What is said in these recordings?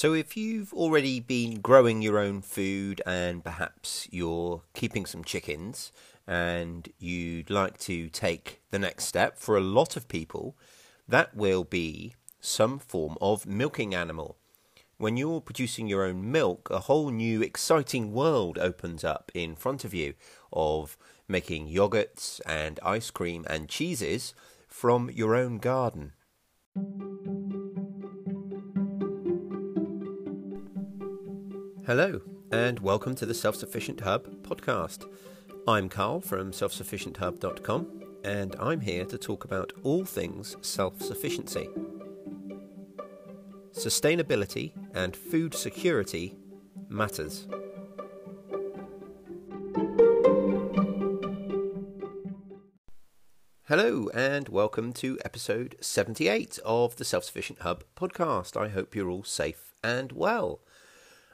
So, if you've already been growing your own food and perhaps you're keeping some chickens and you'd like to take the next step, for a lot of people, that will be some form of milking animal. When you're producing your own milk, a whole new exciting world opens up in front of you of making yogurts and ice cream and cheeses from your own garden. Hello, and welcome to the Self Sufficient Hub podcast. I'm Carl from selfsufficienthub.com, and I'm here to talk about all things self sufficiency. Sustainability and food security matters. Hello, and welcome to episode 78 of the Self Sufficient Hub podcast. I hope you're all safe and well.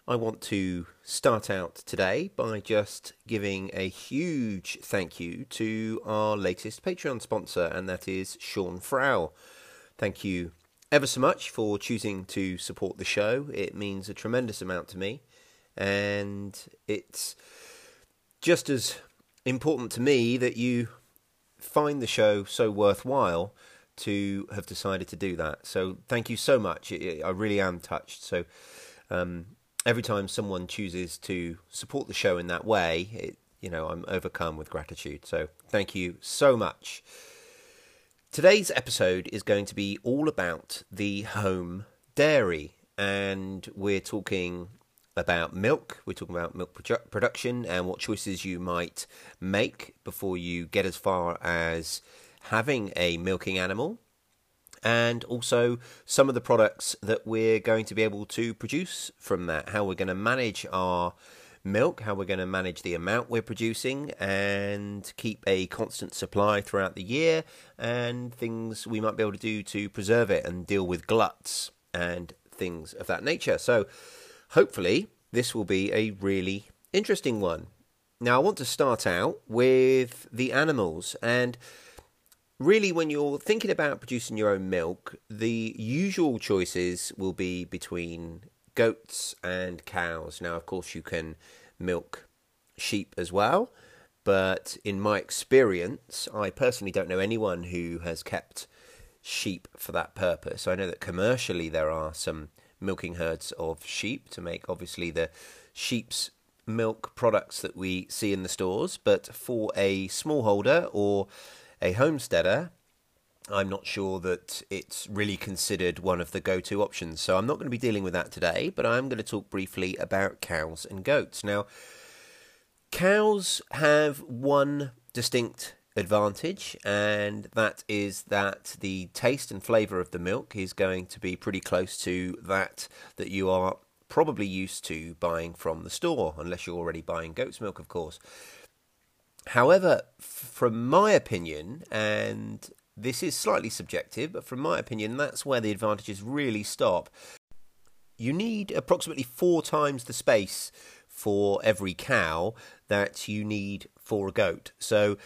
I want to start out today by just giving a huge thank you to our latest Patreon sponsor, and that is Sean Frau. Thank you ever so much for choosing to support the show. It means a tremendous amount to me, and it's just as important to me that you find the show so worthwhile to have decided to do that. So thank you so much. I really am touched. So um, every time someone chooses to support the show in that way, it, you know, I'm overcome with gratitude. So thank you so much. Today's episode is going to be all about the home dairy, and we're talking about milk. We're talking about milk produ- production and what choices you might make before you get as far as having a milking animal and also some of the products that we're going to be able to produce from that, how we're going to manage our milk, how we're going to manage the amount we're producing and keep a constant supply throughout the year, and things we might be able to do to preserve it and deal with gluts and things of that nature. So, hopefully, this will be a really interesting one. Now, I want to start out with the animals and really, when you're thinking about producing your own milk, the usual choices will be between goats and cows. Now, of course, you can milk sheep as well, but in my experience, I personally don't know anyone who has kept sheep for that purpose. I know that commercially there are some milking herds of sheep to make obviously the sheep's milk products that we see in the stores, but for a smallholder or a homesteader, I'm not sure that it's really considered one of the go to options. So I'm not going to be dealing with that today, but I'm going to talk briefly about cows and goats. Now, cows have one distinct advantage, and that is that the taste and flavour of the milk is going to be pretty close to that that you are probably used to buying from the store, unless you're already buying goat's milk, of course. However, from my opinion, and this is slightly subjective, but from my opinion, that's where the advantages really stop. You need approximately four times the space for every cow that you need for a goat. So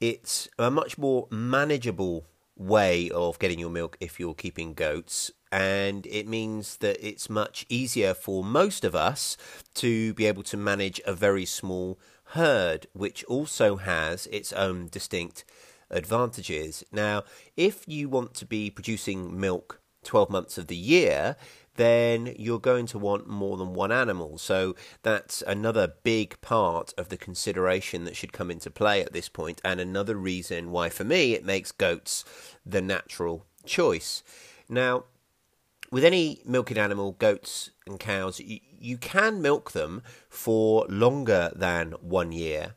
it's a much more manageable way of getting your milk if you're keeping goats. And it means that it's much easier for most of us to be able to manage a very small herd, which also has its own distinct advantages. Now, if you want to be producing milk 12 months of the year, then you're going to want more than one animal. So that's another big part of the consideration that should come into play at this point, and another reason why, for me, it makes goats the natural choice. Now, with any milking animal, goats and cows, you, can milk them for longer than one year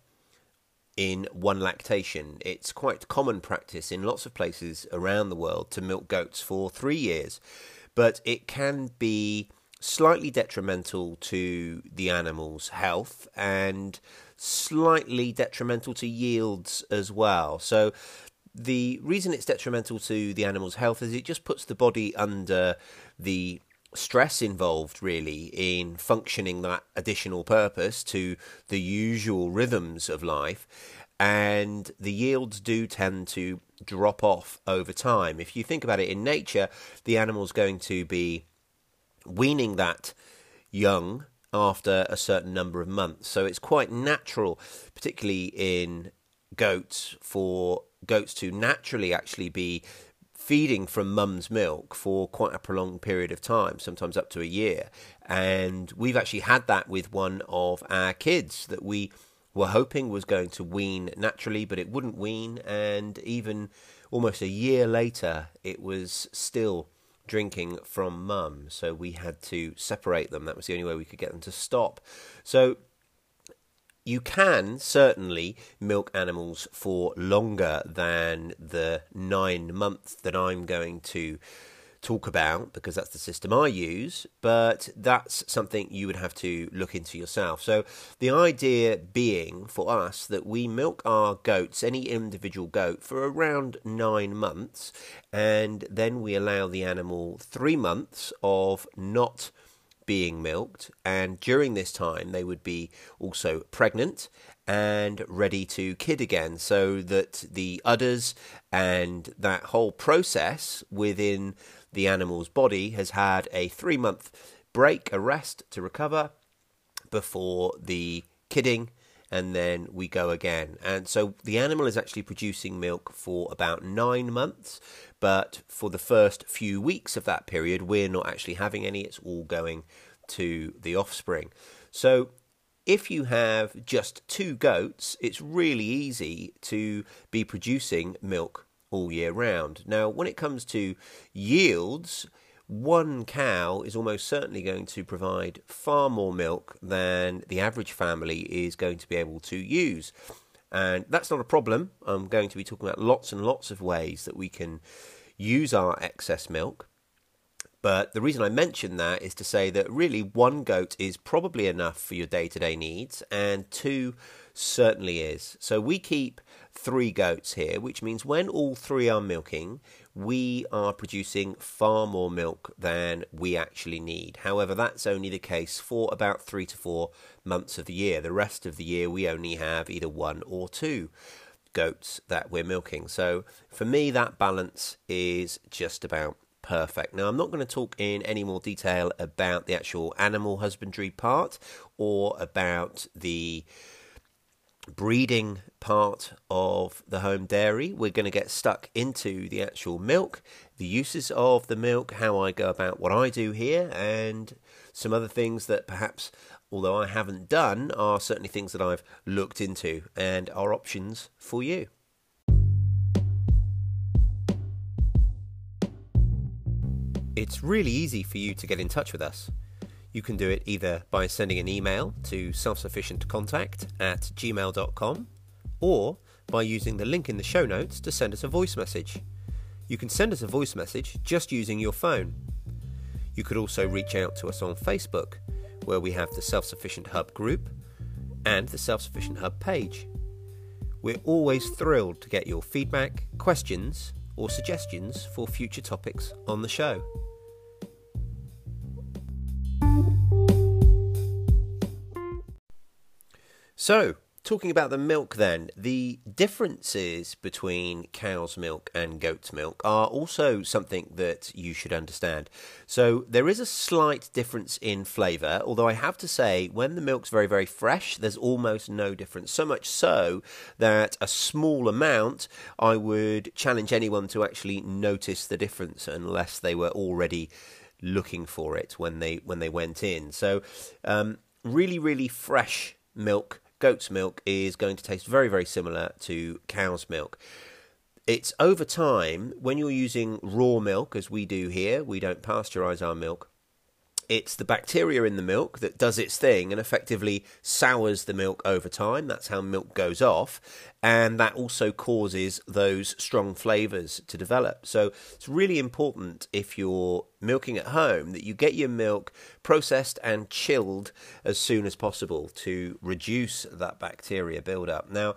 in one lactation. It's quite common practice in lots of places around the world to milk goats for three years, but it can be slightly detrimental to the animal's health and slightly detrimental to yields as well. So the reason it's detrimental to the animal's health is it just puts the body under the stress involved really in functioning that additional purpose to the usual rhythms of life and the yields do tend to drop off over time if you think about it in nature the animal's going to be weaning that young after a certain number of months. So it's quite natural, particularly in goats, for goats to naturally actually be feeding from mum's milk for quite a prolonged period of time, sometimes up to a year. And we've actually had that with one of our kids that we were hoping was going to wean naturally, but it wouldn't wean. And even almost a year later, it was still drinking from mum. So we had to separate them. That was the only way we could get them to stop. So you can certainly milk animals for longer than the nine months that I'm going to talk about because that's the system I use, but that's something you would have to look into yourself. So, the idea being for us that we milk our goats, any individual goat, for around nine months, and then we allow the animal three months of not being milked, and during this time they would be also pregnant and ready to kid again, so that the udders and that whole process within the animal's body has had a three month break, a rest to recover before the kidding, and then we go again. And so the animal is actually producing milk for about nine months, but for the first few weeks of that period, we're not actually having any, it's all going to the offspring. So if you have just two goats, it's really easy to be producing milk all year round. Now, when it comes to yields, one cow is almost certainly going to provide far more milk than the average family is going to be able to use. And that's not a problem. I'm going to be talking about lots and lots of ways that we can use our excess milk. But the reason I mention that is to say that really one goat is probably enough for your day to day needs, and two certainly is. So we keep three goats here, which means when all three are milking, we are producing far more milk than we actually need. However, that's only the case for about three to four months of the year. The rest of the year, we only have either one or two goats that we're milking. So for me, that balance is just about perfect. Now, I'm not going to talk in any more detail about the actual animal husbandry part or about the breeding part of the home dairy. We're going to get stuck into the actual milk, the uses of the milk, how I go about what I do here, and some other things that perhaps, although I haven't done, are certainly things that I've looked into and are options for you. It's really easy for you to get in touch with us. You can do it either by sending an email to selfsufficientcontact at gmail.com or by using the link in the show notes to send us a voice message. You can send us a voice message just using your phone. You could also reach out to us on Facebook, where we have the Self Sufficient Hub group and the Self Sufficient Hub page. We're always thrilled to get your feedback, questions, or suggestions for future topics on the show. So, talking about the milk then, the differences between cow's milk and goat's milk are also something that you should understand. So, there is a slight difference in flavour, although I have to say, when the milk's very, very fresh, there's almost no difference. So much so that a small amount, I would challenge anyone to actually notice the difference unless they were already looking for it when they when they went in. So, um, really, really fresh milk goat's milk is going to taste very, very similar to cow's milk. It's over time, when you're using raw milk, as we do here, we don't pasteurize our milk, it's the bacteria in the milk that does its thing and effectively sours the milk over time. That's how milk goes off. And that also causes those strong flavours to develop. So it's really important if you're milking at home that you get your milk processed and chilled as soon as possible to reduce that bacteria buildup. Now,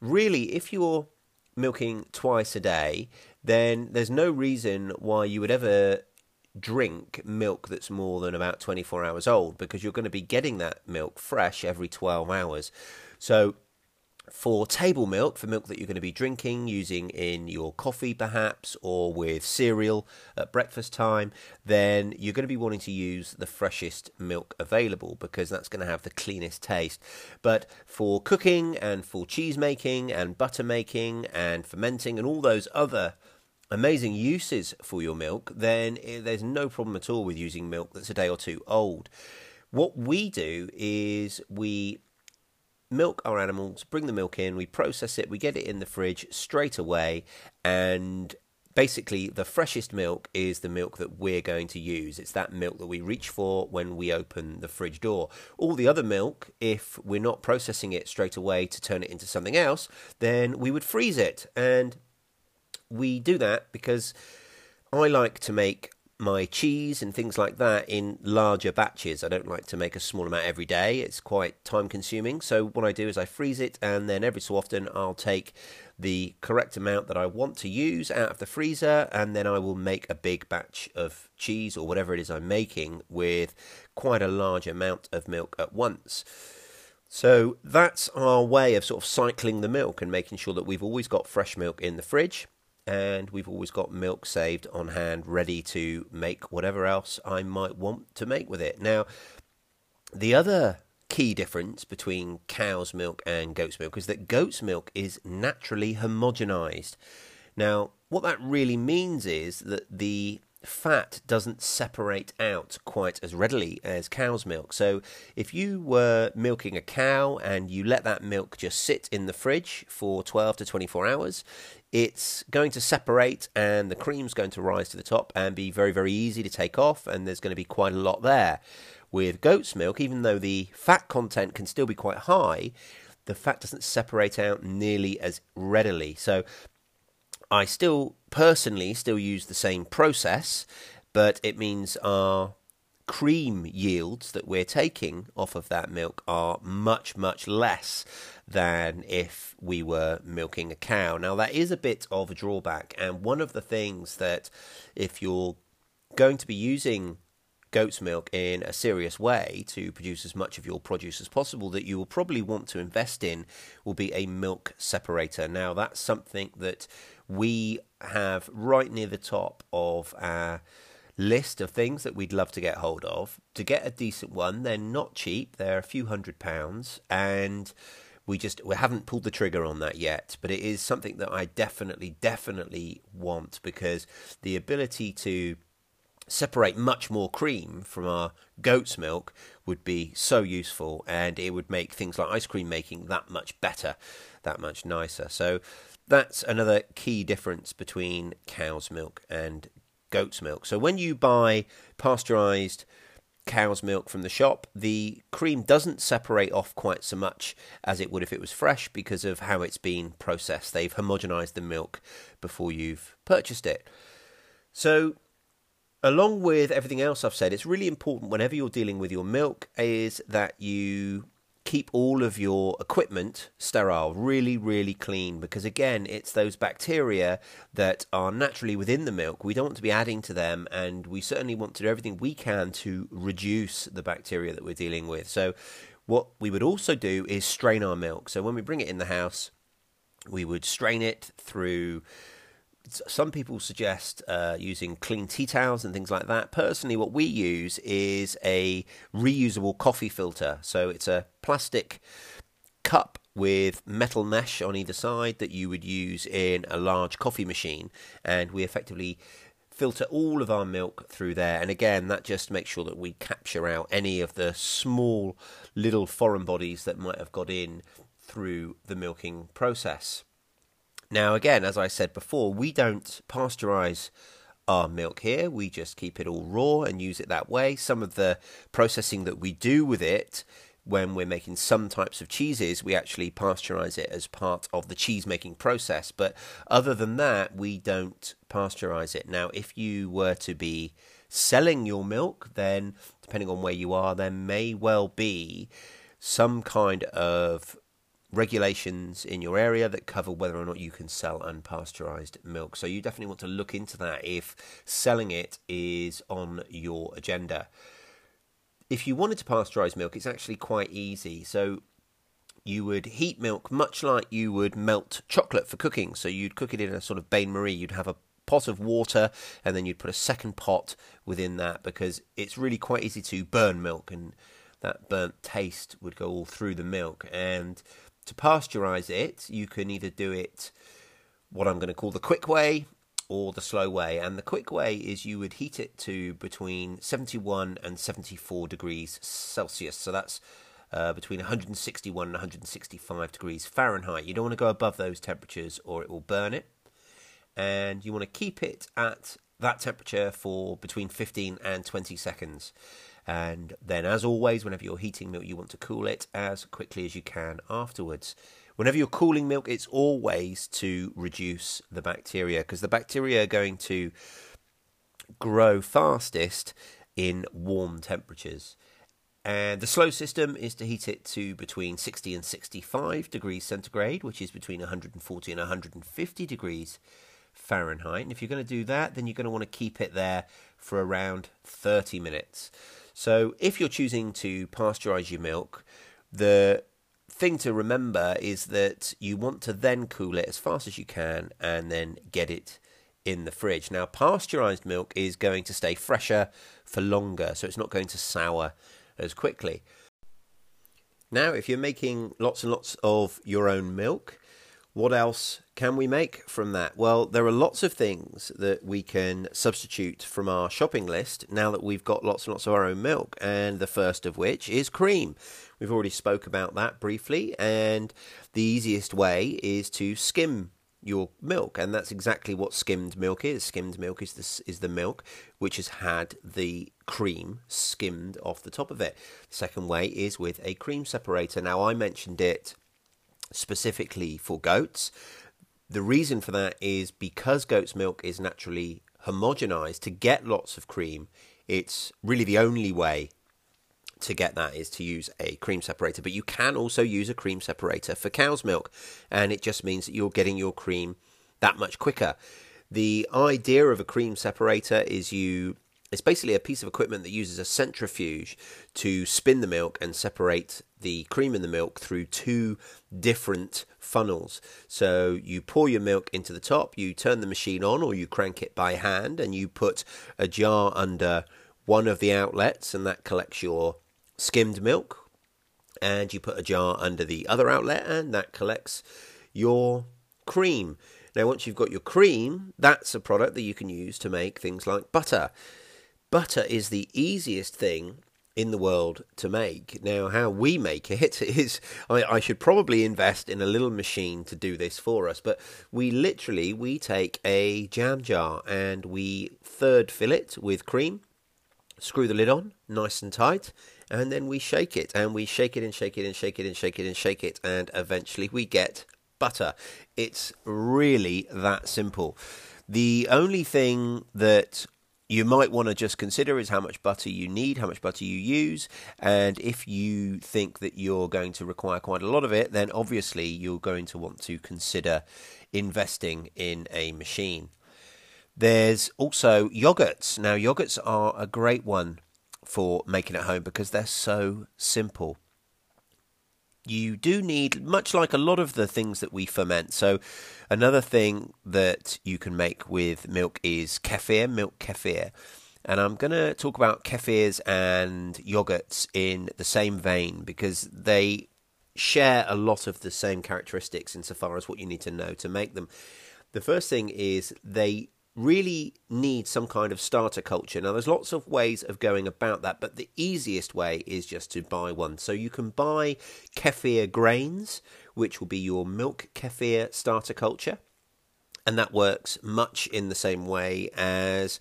really, if you're milking twice a day, then there's no reason why you would ever drink milk that's more than about 24 hours old because you're going to be getting that milk fresh every 12 hours. So for table milk, for milk that you're going to be drinking, using in your coffee perhaps, or with cereal at breakfast time, then you're going to be wanting to use the freshest milk available because that's going to have the cleanest taste. But for cooking and for cheese making and butter making and fermenting and all those other amazing uses for your milk, then eh, there's no problem at all with using milk that's a day or two old. What we do is we milk our animals, bring the milk in, we process it, we get it in the fridge straight away, and basically the freshest milk is the milk that we're going to use. It's that milk that we reach for when we open the fridge door. All the other milk, if we're not processing it straight away to turn it into something else, then we would freeze it. And we do that because I like to make my cheese and things like that in larger batches. I don't like to make a small amount every day. It's quite time consuming. So what I do is I freeze it and then every so often I'll take the correct amount that I want to use out of the freezer and then I will make a big batch of cheese or whatever it is I'm making with quite a large amount of milk at once. So that's our way of sort of cycling the milk and making sure that we've always got fresh milk in the fridge and we've always got milk saved on hand ready to make whatever else I might want to make with it. Now, the other key difference between cow's milk and goat's milk is that goat's milk is naturally homogenized. Now, what that really means is that the fat doesn't separate out quite as readily as cow's milk. So, if you were milking a cow and you let that milk just sit in the fridge for 12 to 24 hours, it's going to separate and the cream's going to rise to the top and be very, very easy to take off, and there's going to be quite a lot there. With goat's milk, even though the fat content can still be quite high, the fat doesn't separate out nearly as readily. So I still personally still use the same process, but it means our cream yields that we're taking off of that milk are much, much less than if we were milking a cow. Now, that is a bit of a drawback, and one of the things that if you're going to be using goat's milk in a serious way to produce as much of your produce as possible that you will probably want to invest in will be a milk separator. Now, that's something that we have right near the top of our list of things that we'd love to get hold of. To get a decent one, they're not cheap, they're a few hundred pounds, and we just we haven't pulled the trigger on that yet but it is something that i definitely definitely want because the ability to separate much more cream from our goat's milk would be so useful and it would make things like ice cream making that much better that much nicer. So that's another key difference between cow's milk and goat's milk. So when you buy pasteurized cow's milk from the shop, the cream doesn't separate off quite so much as it would if it was fresh because of how it's been processed. They've homogenized the milk before you've purchased it. So along with everything else I've said, it's really important whenever you're dealing with your milk is that you keep all of your equipment sterile, really, really clean, because again, it's those bacteria that are naturally within the milk. We don't want to be adding to them, and we certainly want to do everything we can to reduce the bacteria that we're dealing with. So, what we would also do is strain our milk. So, when we bring it in the house, we would strain it through some people suggest uh, using clean tea towels and things like that. Personally, what we use is a reusable coffee filter. So it's a plastic cup with metal mesh on either side that you would use in a large coffee machine, and we effectively filter all of our milk through there. And again, that just makes sure that we capture out any of the small little foreign bodies that might have got in through the milking process. Now, again, as I said before, we don't pasteurize our milk here. We just keep it all raw and use it that way. Some of the processing that we do with it when we're making some types of cheeses, we actually pasteurize it as part of the cheese making process. But other than that, we don't pasteurize it. Now, if you were to be selling your milk, then depending on where you are, there may well be some kind of regulations in your area that cover whether or not you can sell unpasteurized milk. So you definitely want to look into that if selling it is on your agenda. If you wanted to pasteurize milk, it's actually quite easy. So you would heat milk much like you would melt chocolate for cooking. So you'd cook it in a sort of bain marie. You'd have a pot of water and then you'd put a second pot within that because it's really quite easy to burn milk and that burnt taste would go all through the milk. And to pasteurize it, you can either do it what I'm going to call the quick way or the slow way. And the quick way is you would heat it to between 71 and 74 degrees Celsius. So that's uh, between 161 and 165 degrees Fahrenheit. You don't want to go above those temperatures or it will burn it. And you want to keep it at that temperature for between 15 and 20 seconds. And then, as always, whenever you're heating milk, you want to cool it as quickly as you can afterwards. Whenever you're cooling milk, it's always to reduce the bacteria because the bacteria are going to grow fastest in warm temperatures. And the slow system is to heat it to between 60 and 65 degrees centigrade, which is between 140 and 150 degrees Fahrenheit. And if you're going to do that, then you're going to want to keep it there for around 30 minutes. So if you're choosing to pasteurize your milk, the thing to remember is that you want to then cool it as fast as you can and then get it in the fridge. Now, pasteurized milk is going to stay fresher for longer, so it's not going to sour as quickly. Now, if you're making lots and lots of your own milk, what else can we make from that? Well, there are lots of things that we can substitute from our shopping list now that we've got lots and lots of our own milk, and the first of which is cream. We've already spoke about that briefly, and the easiest way is to skim your milk, and that's exactly what skimmed milk is. Skimmed milk is the, is the milk which has had the cream skimmed off the top of it. The second way is with a cream separator. Now, I mentioned it specifically for goats. The reason for that is because goat's milk is naturally homogenized to get lots of cream. It's really the only way to get that is to use a cream separator, but you can also use a cream separator for cow's milk, and it just means that you're getting your cream that much quicker. The idea of a cream separator is you it's basically a piece of equipment that uses a centrifuge to spin the milk and separate the cream in the milk through two different funnels. So you pour your milk into the top, you turn the machine on or you crank it by hand, and you put a jar under one of the outlets, and that collects your skimmed milk. And you put a jar under the other outlet, and that collects your cream. Now, once you've got your cream, that's a product that you can use to make things like butter butter is the easiest thing in the world to make. Now, how we make it is, I, I, should probably invest in a little machine to do this for us, but we literally, we take a jam jar and we third fill it with cream, screw the lid on nice and tight, and then we shake it, and we shake it and shake it and shake it and shake it and shake it, and eventually we get butter. It's really that simple. The only thing that you might want to just consider is how much butter you need, how much butter you use, and if you think that you're going to require quite a lot of it, then obviously you're going to want to consider investing in a machine. There's also yogurts. Now, yogurts are a great one for making at home because they're so simple you do need, much like a lot of the things that we ferment. So, another thing that you can make with milk is kefir, milk kefir. And I'm going to talk about kefirs and yogurts in the same vein because they share a lot of the same characteristics insofar as what you need to know to make them. The first thing is they really need some kind of starter culture. Now, there's lots of ways of going about that, but the easiest way is just to buy one. So you can buy kefir grains, which will be your milk kefir starter culture, and that works much in the same way as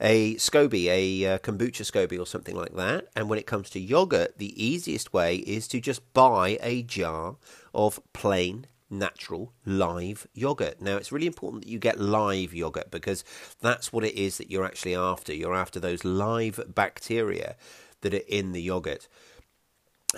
a SCOBY, a uh, kombucha SCOBY, or something like that. And when it comes to yogurt, the easiest way is to just buy a jar of plain natural live yogurt. Now, it's really important that you get live yogurt because that's what it is that you're actually after. You're after those live bacteria that are in the yogurt.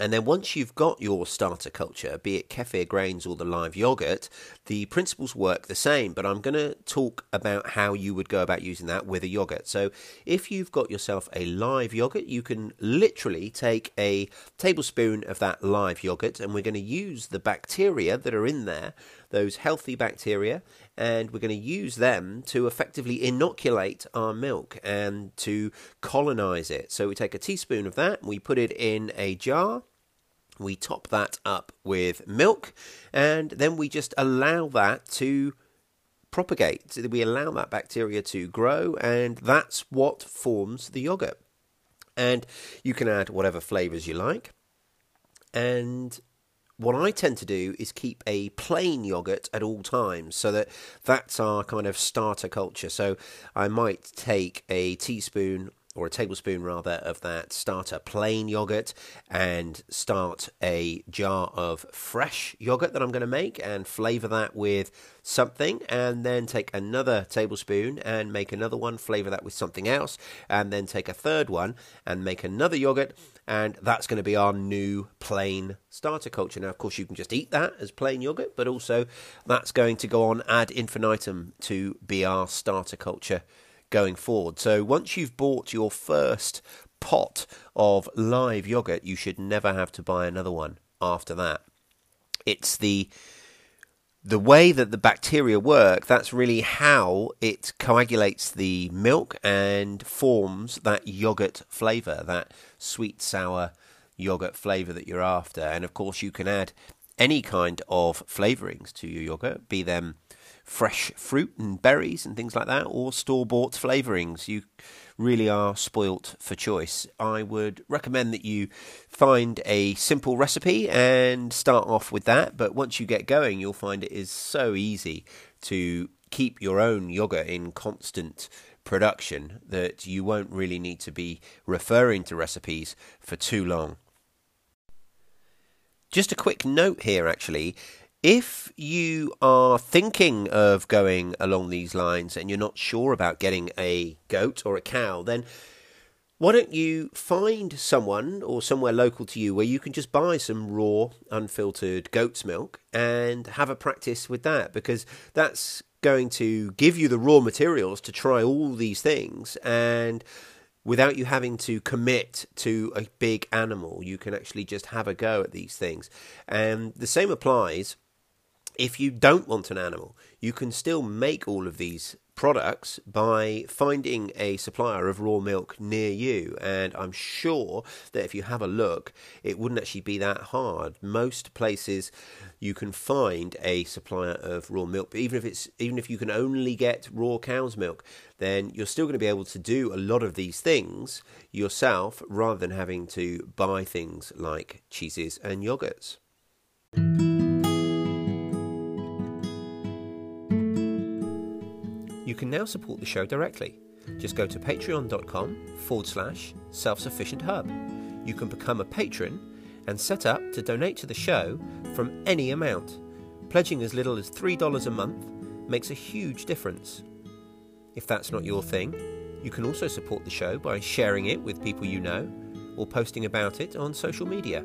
And then once you've got your starter culture, be it kefir grains or the live yogurt, the principles work the same. But I'm going to talk about how you would go about using that with a yogurt. So if you've got yourself a live yogurt, you can literally take a tablespoon of that live yogurt, and we're going to use the bacteria that are in there, those healthy bacteria, and we're going to use them to effectively inoculate our milk and to colonize it. So we take a teaspoon of that, we put it in a jar. We top that up with milk, and then we just allow that to propagate. We allow that bacteria to grow, and that's what forms the yogurt. And you can add whatever flavors you like. And what I tend to do is keep a plain yogurt at all times so that that's our kind of starter culture. So I might take a teaspoon or a tablespoon rather of that starter plain yogurt and start a jar of fresh yogurt that I'm going to make and flavor that with something and then take another tablespoon and make another one flavor that with something else and then take a third one and make another yogurt and that's going to be our new plain starter culture. Now of course you can just eat that as plain yogurt but also that's going to go on ad infinitum to be our starter culture going forward. So once you've bought your first pot of live yogurt, you should never have to buy another one after that. It's the the way that the bacteria work, that's really how it coagulates the milk and forms that yogurt flavour, that sweet sour yogurt flavour that you're after. And of course, you can add any kind of flavourings to your yogurt, be them fresh fruit and berries and things like that, or store bought flavourings. You really are spoilt for choice. I would recommend that you find a simple recipe and start off with that. But once you get going, you'll find it is so easy to keep your own yogurt in constant production that you won't really need to be referring to recipes for too long. Just a quick note here, actually. If you are thinking of going along these lines and you're not sure about getting a goat or a cow, then why don't you find someone or somewhere local to you where you can just buy some raw, unfiltered goat's milk and have a practice with that? Because that's going to give you the raw materials to try all these things and without you having to commit to a big animal you can actually just have a go at these things and the same applies if you don't want an animal, you can still make all of these products by finding a supplier of raw milk near you. And I'm sure that if you have a look, it wouldn't actually be that hard. Most places you can find a supplier of raw milk, but even if it's even if you can only get raw cow's milk, then you're still going to be able to do a lot of these things yourself rather than having to buy things like cheeses and yogurts. You can now support the show directly. Just go to patreon.com forward slash self sufficient hub. You can become a patron and set up to donate to the show from any amount. Pledging as little as $3 a month makes a huge difference. If that's not your thing, you can also support the show by sharing it with people you know or posting about it on social media.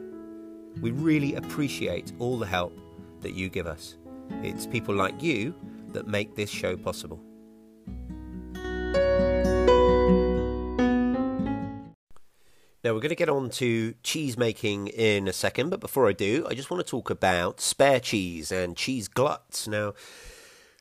We really appreciate all the help that you give us. It's people like you that make this show possible. Now, we're going to get on to cheese making in a second, but before I do, I just want to talk about spare cheese and cheese gluts. Now,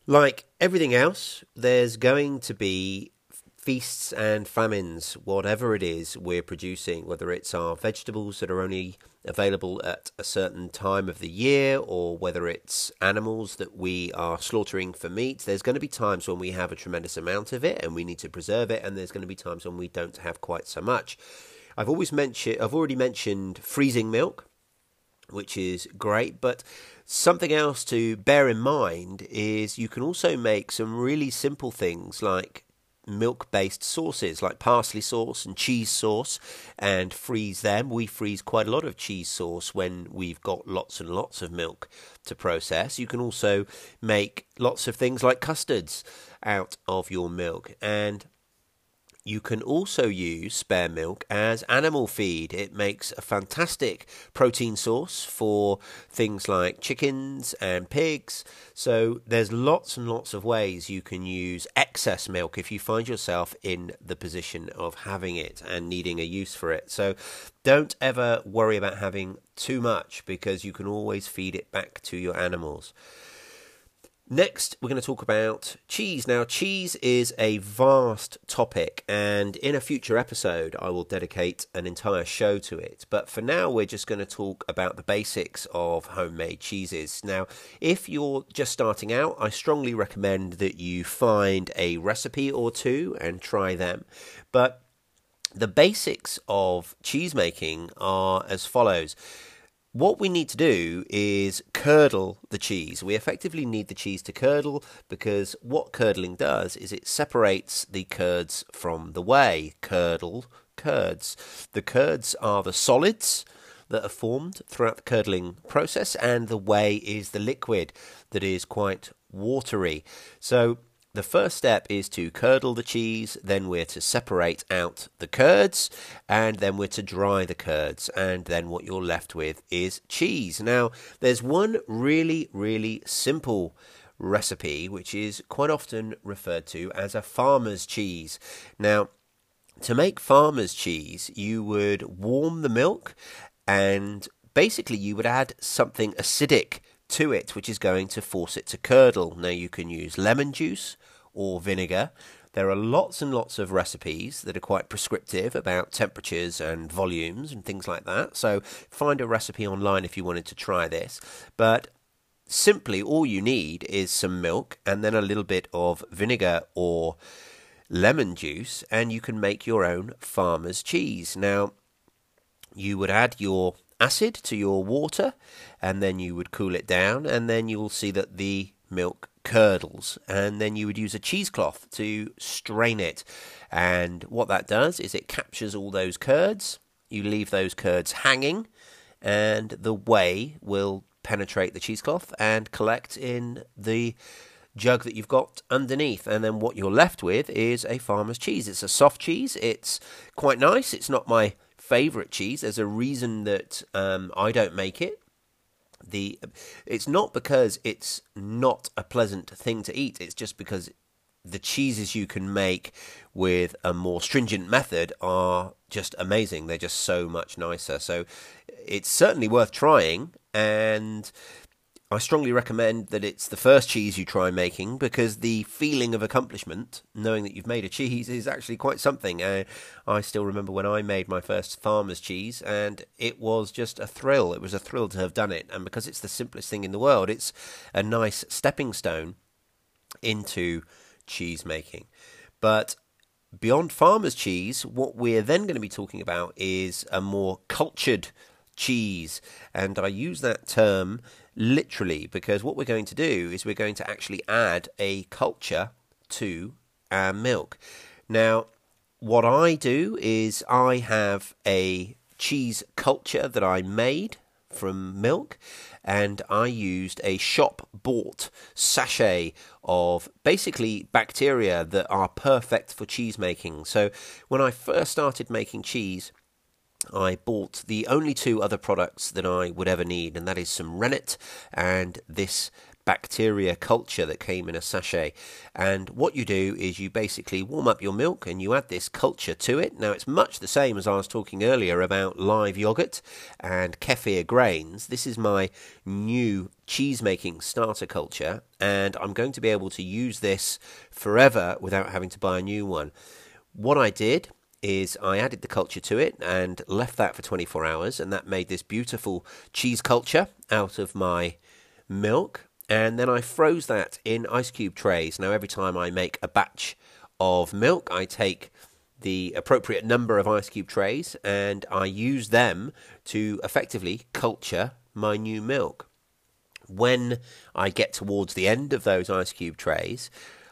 like everything else, there's going to be feasts and famines, whatever it is we're producing, whether it's our vegetables that are only available at a certain time of the year or whether it's animals that we are slaughtering for meat, there's going to be times when we have a tremendous amount of it and we need to preserve it, and there's going to be times when we don't have quite so much. I've always mentioned, I've already mentioned freezing milk, which is great, but something else to bear in mind is you can also make some really simple things like milk based sauces like parsley sauce and cheese sauce and freeze them. We freeze quite a lot of cheese sauce when we've got lots and lots of milk to process. You can also make lots of things like custards out of your milk. And you can also use spare milk as animal feed. It makes a fantastic protein source for things like chickens and pigs. So there's lots and lots of ways you can use excess milk if you find yourself in the position of having it and needing a use for it. So don't ever worry about having too much because you can always feed it back to your animals. Next, we're going to talk about cheese. Now, cheese is a vast topic, and in a future episode, I will dedicate an entire show to it. But for now, we're just going to talk about the basics of homemade cheeses. Now, if you're just starting out, I strongly recommend that you find a recipe or two and try them. But the basics of cheese making are as follows what we need to do is curdle the cheese. We effectively need the cheese to curdle because what curdling does is it separates the curds from the whey. Curdle curds. The curds are the solids that are formed throughout the curdling process, and the whey is the liquid that is quite watery. So the first step is to curdle the cheese, then we're to separate out the curds, and then we're to dry the curds, and then what you're left with is cheese. Now, there's one really, really simple recipe which is quite often referred to as a farmer's cheese. Now, to make farmer's cheese, you would warm the milk and basically you would add something acidic to it, which is going to force it to curdle. Now, you can use lemon juice or vinegar. There are lots and lots of recipes that are quite prescriptive about temperatures and volumes and things like that. So, find a recipe online if you wanted to try this. But simply, all you need is some milk and then a little bit of vinegar or lemon juice, and you can make your own farmer's cheese. Now, you would add your acid to your water and then you would cool it down and then you will see that the milk curdles and then you would use a cheesecloth to strain it. And what that does is it captures all those curds. You leave those curds hanging and the whey will penetrate the cheesecloth and collect in the jug that you've got underneath. And then what you're left with is a farmer's cheese. It's a soft cheese. It's quite nice. It's not my favorite cheese. There's a reason that um, I don't make it. The it's not because it's not a pleasant thing to eat. It's just because the cheeses you can make with a more stringent method are just amazing. They're just so much nicer. So it's certainly worth trying. And I strongly recommend that it's the first cheese you try making because the feeling of accomplishment, knowing that you've made a cheese, is actually quite something. Uh, I still remember when I made my first farmer's cheese, and it was just a thrill. It was a thrill to have done it, and because it's the simplest thing in the world, it's a nice stepping stone into cheese making. But beyond farmer's cheese, what we're then going to be talking about is a more cultured cheese, and I use that term literally, because what we're going to do is we're going to actually add a culture to our milk. Now, what I do is I have a cheese culture that I made from milk and I used a shop bought sachet of basically bacteria that are perfect for cheese making. So when I first started making cheese, I bought the only two other products that I would ever need, and that is some rennet and this bacteria culture that came in a sachet. And what you do is you basically warm up your milk and you add this culture to it. Now, it's much the same as I was talking earlier about live yogurt and kefir grains. This is my new cheese making starter culture, and I'm going to be able to use this forever without having to buy a new one. What I did is I added the culture to it and left that for 24 hours, and that made this beautiful cheese culture out of my milk. And then I froze that in ice cube trays. Now, every time I make a batch of milk, I take the appropriate number of ice cube trays and I use them to effectively culture my new milk. When I get towards the end of those ice cube trays,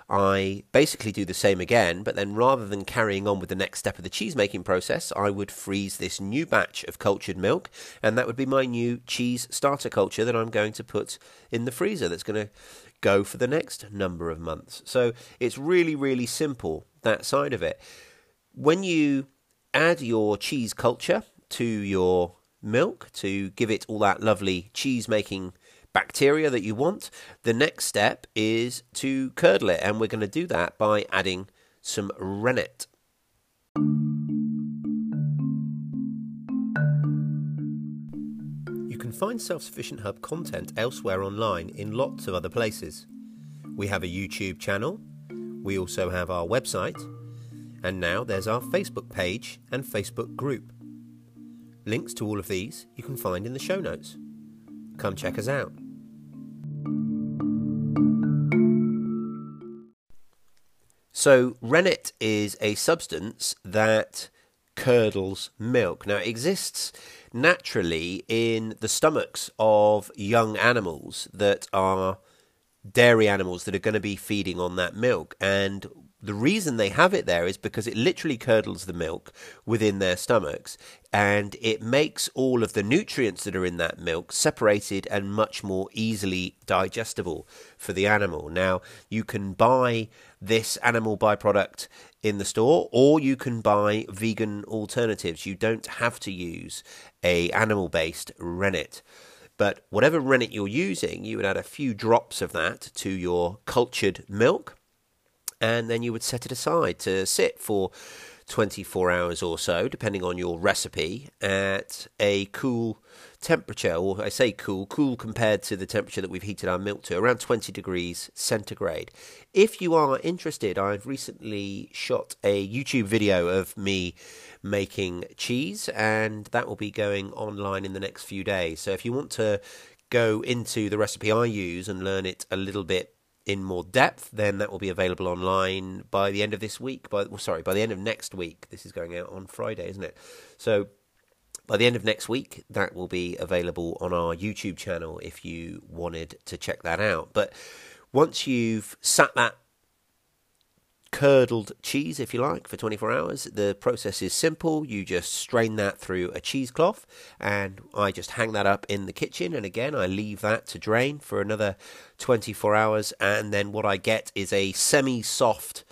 I basically do the same again, but then rather than carrying on with the next step of the cheese making process, I would freeze this new batch of cultured milk, and that would be my new cheese starter culture that I'm going to put in the freezer that's going to go for the next number of months. So it's really, really simple, that side of it. when you add your cheese culture to your milk to give it all that lovely cheese making bacteria that you want, the next step is to curdle it, and we're going to do that by adding some rennet. You can find Self Sufficient Hub content elsewhere online in lots of other places. We have a YouTube channel, we also have our website, and now there's our Facebook page and Facebook group. Links to all of these you can find in the show notes. Come check us out. So, rennet is a substance that curdles milk. Now, it exists naturally in the stomachs of young animals that are dairy animals that are going to be feeding on that milk. And the reason they have it there is because it literally curdles the milk within their stomachs and it makes all of the nutrients that are in that milk separated and much more easily digestible for the animal. Now, you can buy this animal byproduct in the store or you can buy vegan alternatives. You don't have to use a animal based rennet. But whatever rennet you're using, you would add a few drops of that to your cultured milk and then you would set it aside to sit for 24 hours or so, depending on your recipe, at a cool temperature, or I say cool, cool compared to the temperature that we've heated our milk to, around 20 degrees centigrade. If you are interested, I've recently shot a YouTube video of me making cheese, and that will be going online in the next few days. So if you want to go into the recipe I use and learn it a little bit in more depth, then that will be available online by the end of this week. By well, sorry, by the end of next week. This is going out on Friday, isn't it? So by the end of next week, that will be available on our YouTube channel if you wanted to check that out. But once you've sat that curdled cheese, if you like, for 24 hours. The process is simple. You just strain that through a cheesecloth, and I just hang that up in the kitchen. And again, I leave that to drain for another 24 hours. And then what I get is a semi soft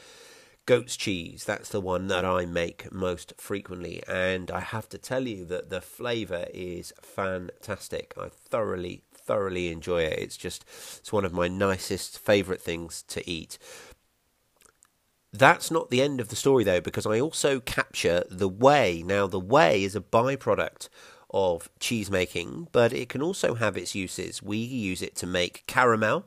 goat's cheese. That's the one that I make most frequently. And I have to tell you that the flavour is fantastic. I thoroughly, thoroughly enjoy it. It's just, it's one of my nicest favourite things to eat. That's not the end of the story, though, because I also capture the whey. Now, the whey is a byproduct of cheese making, but it can also have its uses. We use it to make caramel.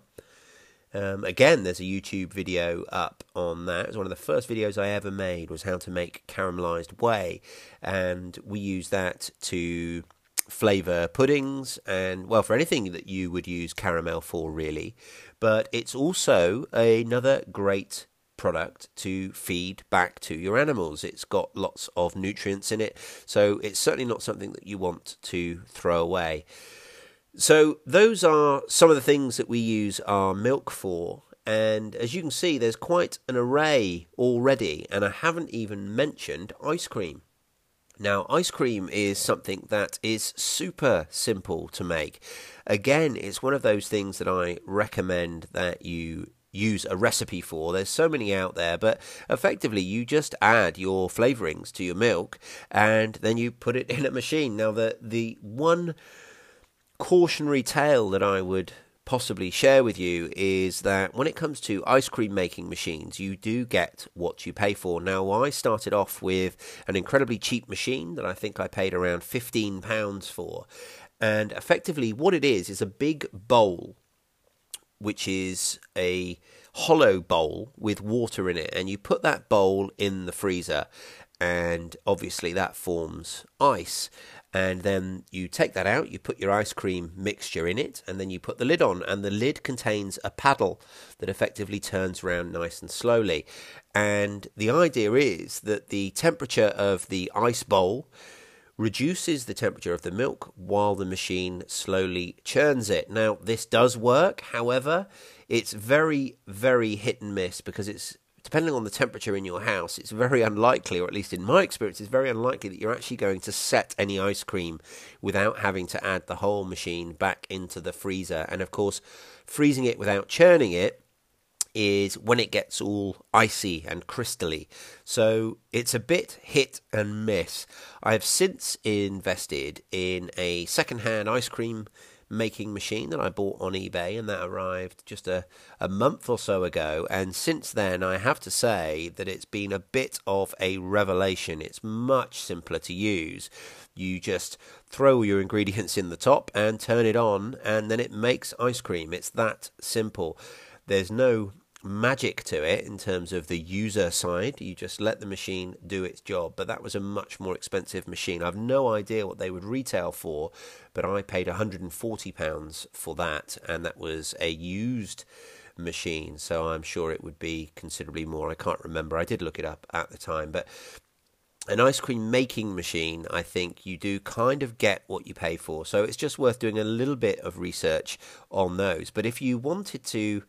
Um, again, there's a YouTube video up on that. It's one of the first videos I ever made was how to make caramelized whey, and we use that to flavor puddings and well for anything that you would use caramel for really but it's also another great product to feed back to your animals. It's got lots of nutrients in it, so it's certainly not something that you want to throw away. So, those are some of the things that we use our milk for. And as you can see, there's quite an array already, and I haven't even mentioned ice cream. Now, ice cream is something that is super simple to make. Again, it's one of those things that I recommend that you use a recipe for. There's so many out there, but effectively you just add your flavorings to your milk and then you put it in a machine. Now the the one cautionary tale that I would possibly share with you is that when it comes to ice cream making machines, you do get what you pay for. Now, I started off with an incredibly cheap machine that I think I paid around £15 for. And effectively, what it is, is a big bowl which is a hollow bowl with water in it, and you put that bowl in the freezer, and obviously that forms ice. And then you take that out, you put your ice cream mixture in it, and then you put the lid on. And the lid contains a paddle that effectively turns around nice and slowly. And the idea is that the temperature of the ice bowl reduces the temperature of the milk while the machine slowly churns it. Now, this does work, however, it's very, very hit and miss because it's depending on the temperature in your house, it's very unlikely, or at least in my experience, it's very unlikely that you're actually going to set any ice cream without having to add the whole machine back into the freezer. And of course, freezing it without churning it is when it gets all icy and crystally. So it's a bit hit and miss. I have since invested in a second-hand ice cream making machine that I bought on eBay, and that arrived just a, a month or so ago. And since then, I have to say that it's been a bit of a revelation. It's much simpler to use. You just throw your ingredients in the top and turn it on, and then it makes ice cream. It's that simple. There's no magic to it in terms of the user side. You just let the machine do its job. But that was a much more expensive machine. I've no idea what they would retail for, but I paid £140 for that, and that was a used machine. So I'm sure it would be considerably more. I can't remember. I did look it up at the time, but an ice cream making machine, I think you do kind of get what you pay for. So it's just worth doing a little bit of research on those. But if you wanted to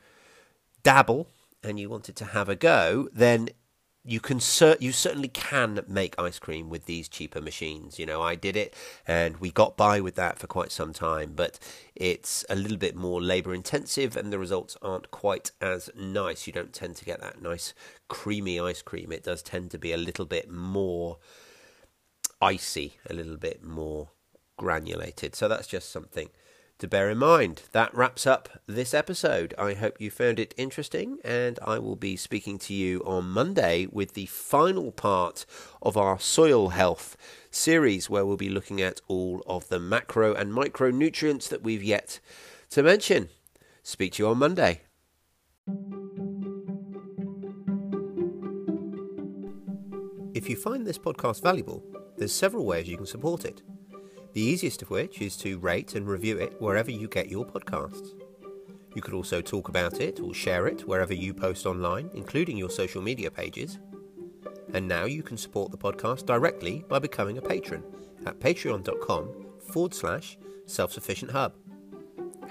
dabble and you wanted to have a go, then you can cer- you certainly can make ice cream with these cheaper machines. You know, I did it and we got by with that for quite some time, but it's a little bit more labor intensive and the results aren't quite as nice. You don't tend to get that nice creamy ice cream. It does tend to be a little bit more icy, a little bit more granulated. So that's just something to bear in mind. That wraps up this episode. I hope you found it interesting, and I will be speaking to you on Monday with the final part of our soil health series, where we'll be looking at all of the macro and micronutrients that we've yet to mention. Speak to you on Monday. If you find this podcast valuable, there's several ways you can support it the easiest of which is to rate and review it wherever you get your podcasts. You could also talk about it or share it wherever you post online, including your social media pages. And now you can support the podcast directly by becoming a patron at patreon.com forward slash self sufficient hub.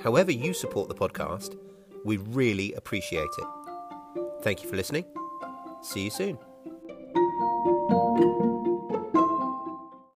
However, you support the podcast, we really appreciate it. Thank you for listening. See you soon.